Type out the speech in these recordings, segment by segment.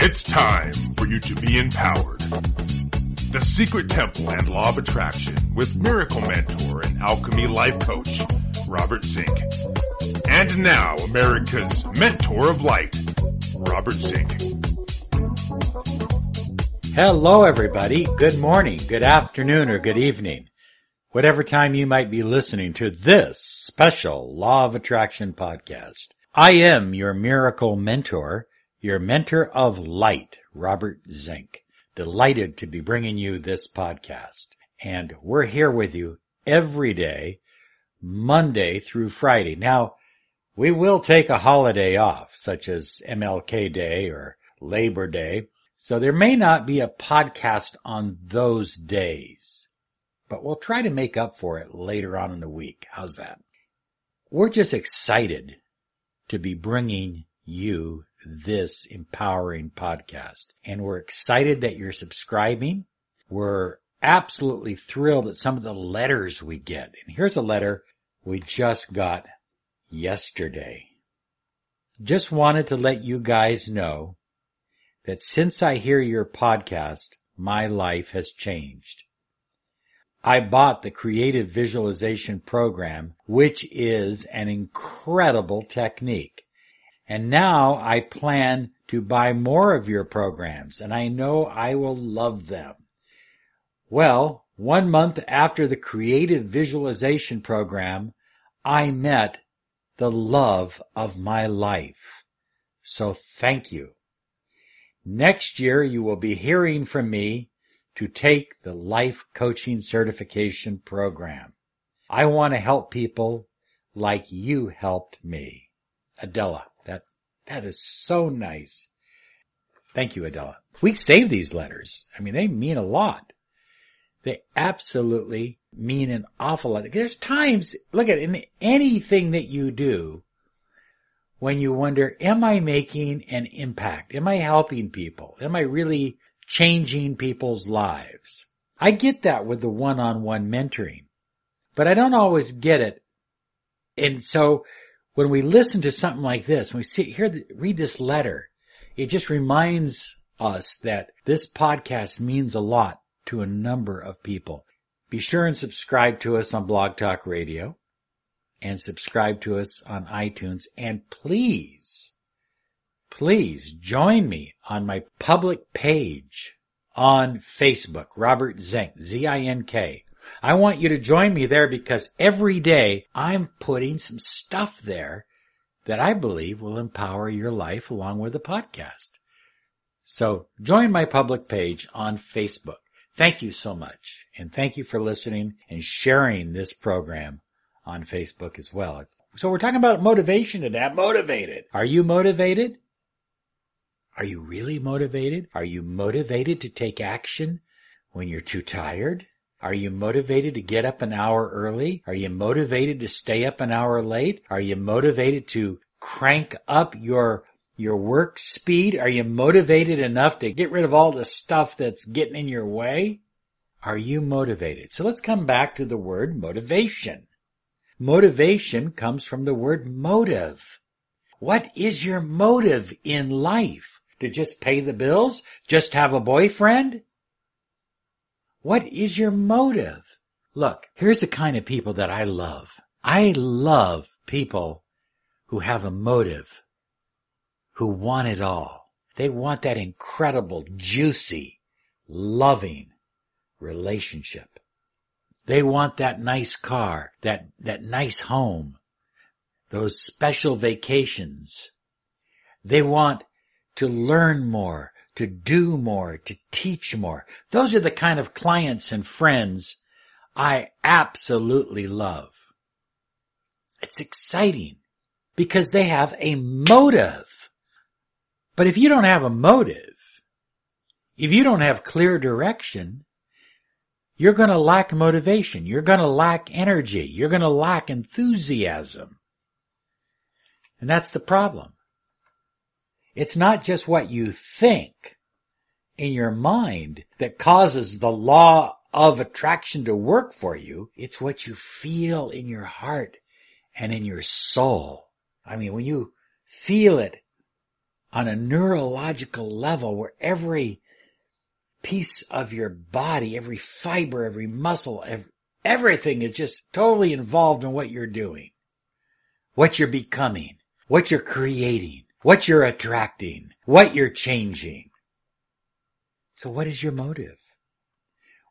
It's time for you to be empowered. The Secret Temple and Law of Attraction with Miracle Mentor and Alchemy Life Coach, Robert Zink. And now, America's Mentor of Light, Robert Zink. Hello, everybody. Good morning, good afternoon, or good evening. Whatever time you might be listening to this special Law of Attraction podcast. I am your miracle mentor, your mentor of light, Robert Zink. Delighted to be bringing you this podcast. And we're here with you every day, Monday through Friday. Now, we will take a holiday off, such as MLK Day or Labor Day. So there may not be a podcast on those days, but we'll try to make up for it later on in the week. How's that? We're just excited to be bringing you this empowering podcast. And we're excited that you're subscribing. We're absolutely thrilled at some of the letters we get. And here's a letter we just got yesterday. Just wanted to let you guys know that since I hear your podcast, my life has changed. I bought the creative visualization program, which is an incredible technique. And now I plan to buy more of your programs and I know I will love them. Well, one month after the creative visualization program, I met the love of my life. So thank you. Next year you will be hearing from me to take the life coaching certification program. I want to help people like you helped me. Adela. That, that is so nice. Thank you, Adela. We save these letters. I mean, they mean a lot. They absolutely mean an awful lot. There's times, look at it, in anything that you do, when you wonder, am I making an impact? Am I helping people? Am I really changing people's lives? I get that with the one-on-one mentoring, but I don't always get it. And so when we listen to something like this, when we see, hear, the, read this letter, it just reminds us that this podcast means a lot to a number of people. Be sure and subscribe to us on Blog Talk Radio and subscribe to us on iTunes. And please, please join me on my public page on Facebook, Robert Zink, Z-I-N-K. I want you to join me there because every day I'm putting some stuff there that I believe will empower your life along with the podcast. So join my public page on Facebook. Thank you so much. And thank you for listening and sharing this program on Facebook as well. So we're talking about motivation today. I'm motivated. Are you motivated? Are you really motivated? Are you motivated to take action when you're too tired? Are you motivated to get up an hour early? Are you motivated to stay up an hour late? Are you motivated to crank up your your work speed? Are you motivated enough to get rid of all the stuff that's getting in your way? Are you motivated? So let's come back to the word motivation. Motivation comes from the word motive. What is your motive in life? To just pay the bills? Just have a boyfriend? What is your motive? Look, here's the kind of people that I love. I love people who have a motive, who want it all. They want that incredible, juicy, loving relationship. They want that nice car, that, that nice home, those special vacations. They want to learn more to do more, to teach more. Those are the kind of clients and friends I absolutely love. It's exciting because they have a motive. But if you don't have a motive, if you don't have clear direction, you're going to lack motivation. You're going to lack energy. You're going to lack enthusiasm. And that's the problem. It's not just what you think in your mind that causes the law of attraction to work for you. It's what you feel in your heart and in your soul. I mean, when you feel it on a neurological level where every piece of your body, every fiber, every muscle, every, everything is just totally involved in what you're doing, what you're becoming, what you're creating, what you're attracting, what you're changing. So what is your motive?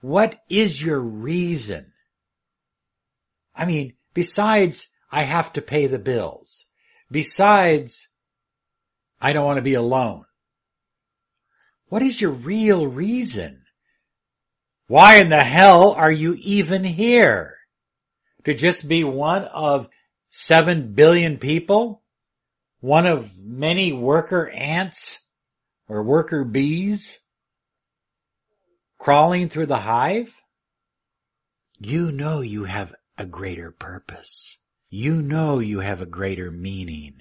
What is your reason? I mean, besides I have to pay the bills, besides I don't want to be alone. What is your real reason? Why in the hell are you even here? To just be one of seven billion people? One of many worker ants or worker bees crawling through the hive? You know you have a greater purpose. You know you have a greater meaning.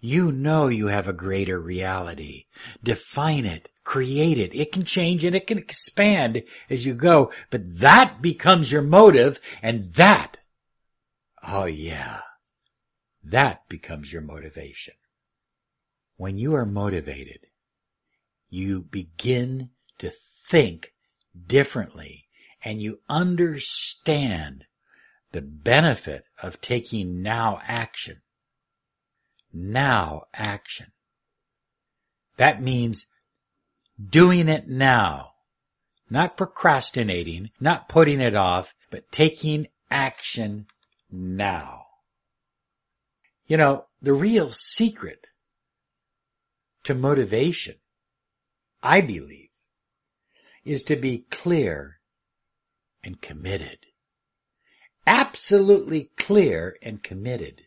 You know you have a greater reality. Define it. Create it. It can change and it can expand as you go, but that becomes your motive and that, oh yeah, that becomes your motivation. When you are motivated, you begin to think differently and you understand the benefit of taking now action now action. That means doing it now. Not procrastinating, not putting it off, but taking action now. You know, the real secret to motivation, I believe, is to be clear and committed. Absolutely clear and committed.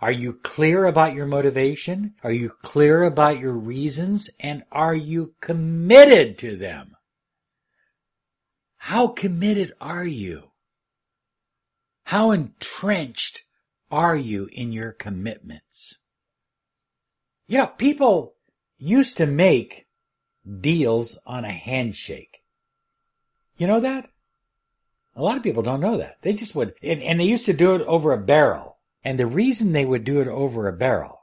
Are you clear about your motivation? Are you clear about your reasons? And are you committed to them? How committed are you? How entrenched are you in your commitments? You know, people used to make deals on a handshake. You know that? A lot of people don't know that. They just would, and, and they used to do it over a barrel. And the reason they would do it over a barrel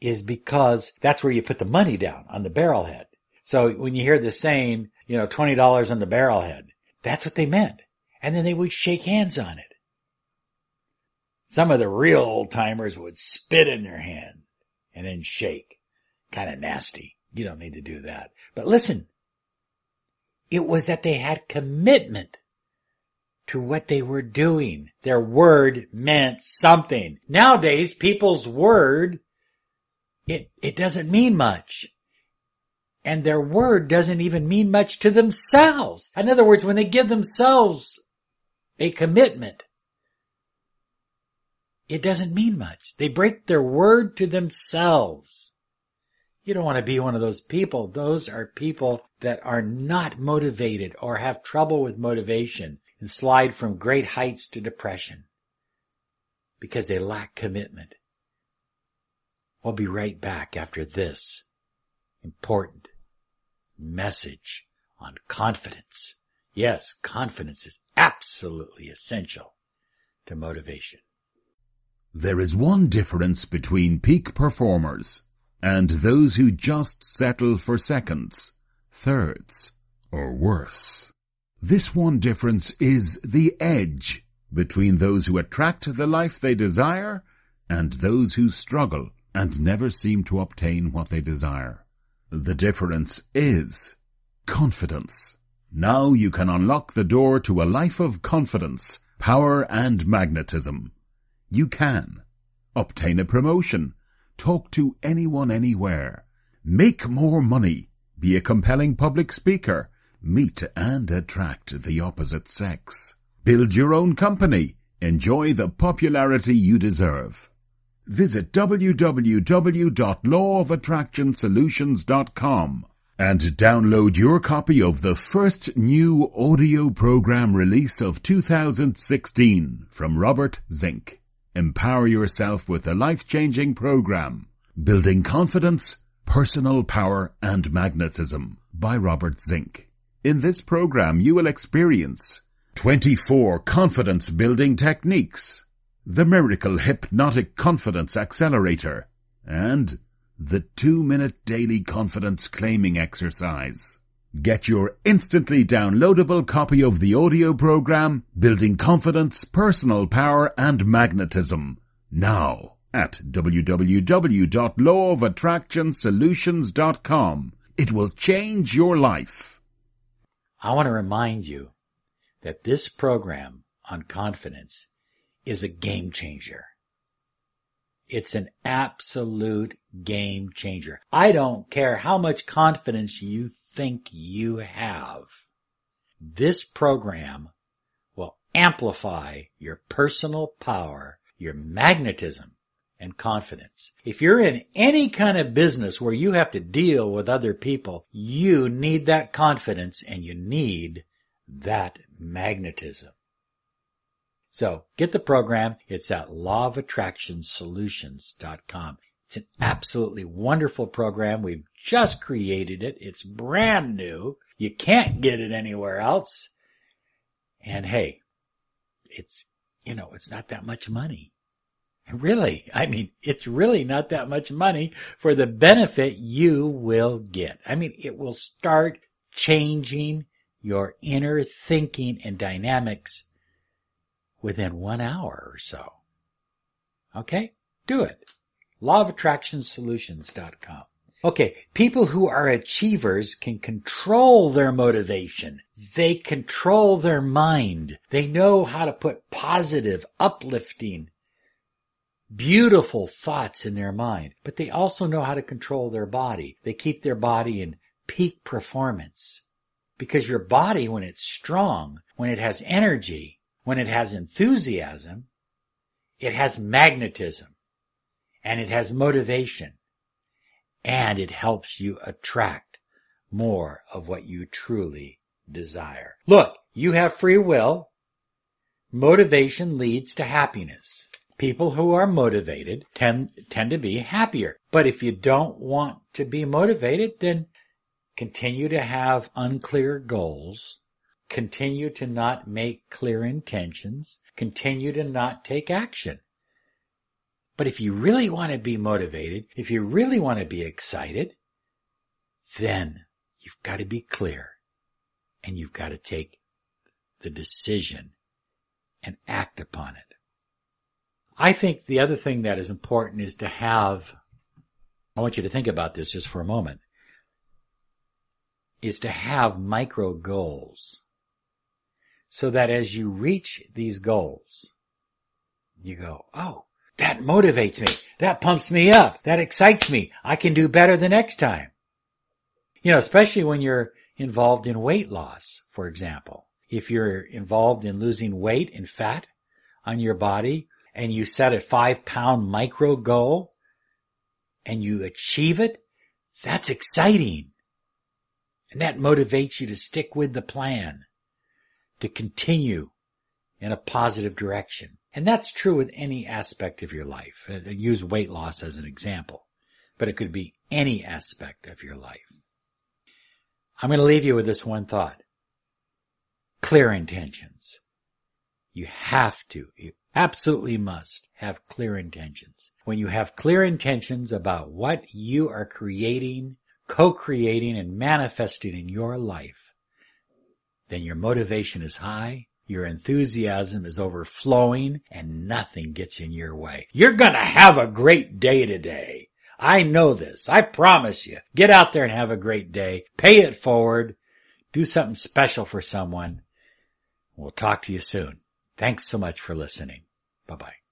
is because that's where you put the money down on the barrel head. So when you hear the saying, you know, $20 on the barrel head, that's what they meant. And then they would shake hands on it. Some of the real old timers would spit in their hand and then shake. Kind of nasty. You don't need to do that. But listen, it was that they had commitment to what they were doing. Their word meant something. Nowadays, people's word, it, it doesn't mean much. And their word doesn't even mean much to themselves. In other words, when they give themselves a commitment, it doesn't mean much. They break their word to themselves. You don't want to be one of those people. Those are people that are not motivated or have trouble with motivation and slide from great heights to depression because they lack commitment. We'll be right back after this important message on confidence. Yes, confidence is absolutely essential to motivation. There is one difference between peak performers and those who just settle for seconds, thirds, or worse. This one difference is the edge between those who attract the life they desire and those who struggle and never seem to obtain what they desire. The difference is confidence. Now you can unlock the door to a life of confidence, power and magnetism. You can obtain a promotion, talk to anyone anywhere, make more money, be a compelling public speaker, meet and attract the opposite sex. Build your own company. Enjoy the popularity you deserve. Visit www.lawofattractionsolutions.com and download your copy of the first new audio program release of 2016 from Robert Zink. Empower yourself with a life-changing program, Building Confidence, Personal Power and Magnetism by Robert Zink. In this program, you will experience 24 confidence building techniques, the Miracle Hypnotic Confidence Accelerator, and the two minute daily confidence claiming exercise. Get your instantly downloadable copy of the audio program, Building Confidence, Personal Power and Magnetism, now at www.lawofattractionsolutions.com. It will change your life. I want to remind you that this program on confidence is a game changer. It's an absolute game changer. I don't care how much confidence you think you have. This program will amplify your personal power, your magnetism, and confidence. If you're in any kind of business where you have to deal with other people, you need that confidence and you need that magnetism. So get the program. It's at lawofattractionsolutions.com. It's an absolutely wonderful program. We've just created it. It's brand new. You can't get it anywhere else. And hey, it's, you know, it's not that much money. Really, I mean, it's really not that much money for the benefit you will get. I mean, it will start changing your inner thinking and dynamics within one hour or so. Okay? Do it. Lawofattractionsolutions.com. Okay, people who are achievers can control their motivation. They control their mind. They know how to put positive, uplifting, beautiful thoughts in their mind, but they also know how to control their body. They keep their body in peak performance. Because your body, when it's strong, when it has energy, when it has enthusiasm, it has magnetism and it has motivation and it helps you attract more of what you truly desire. Look, you have free will. Motivation leads to happiness. People who are motivated tend, tend to be happier. But if you don't want to be motivated, then continue to have unclear goals continue to not make clear intentions, continue to not take action. But if you really want to be motivated, if you really want to be excited, then you've got to be clear and you've got to take the decision and act upon it. I think the other thing that is important is to have, I want you to think about this just for a moment, is to have micro goals so that as you reach these goals, you go, oh, that motivates me. That pumps me up. That excites me. I can do better the next time. You know, especially when you're involved in weight loss, for example. If you're involved in losing weight and fat on your body and you set a five pound micro goal and you achieve it, that's exciting. And that motivates you to stick with the plan to continue in a positive direction. And that's true with any aspect of your life. I use weight loss as an example, but it could be any aspect of your life. I'm going to leave you with this one thought. Clear intentions. You have to, you absolutely must have clear intentions. When you have clear intentions about what you are creating, co-creating and manifesting in your life, then your motivation is high, your enthusiasm is overflowing, and nothing gets in your way. You're gonna have a great day today. I know this. I promise you. Get out there and have a great day. Pay it forward. Do something special for someone. We'll talk to you soon. Thanks so much for listening. Bye bye.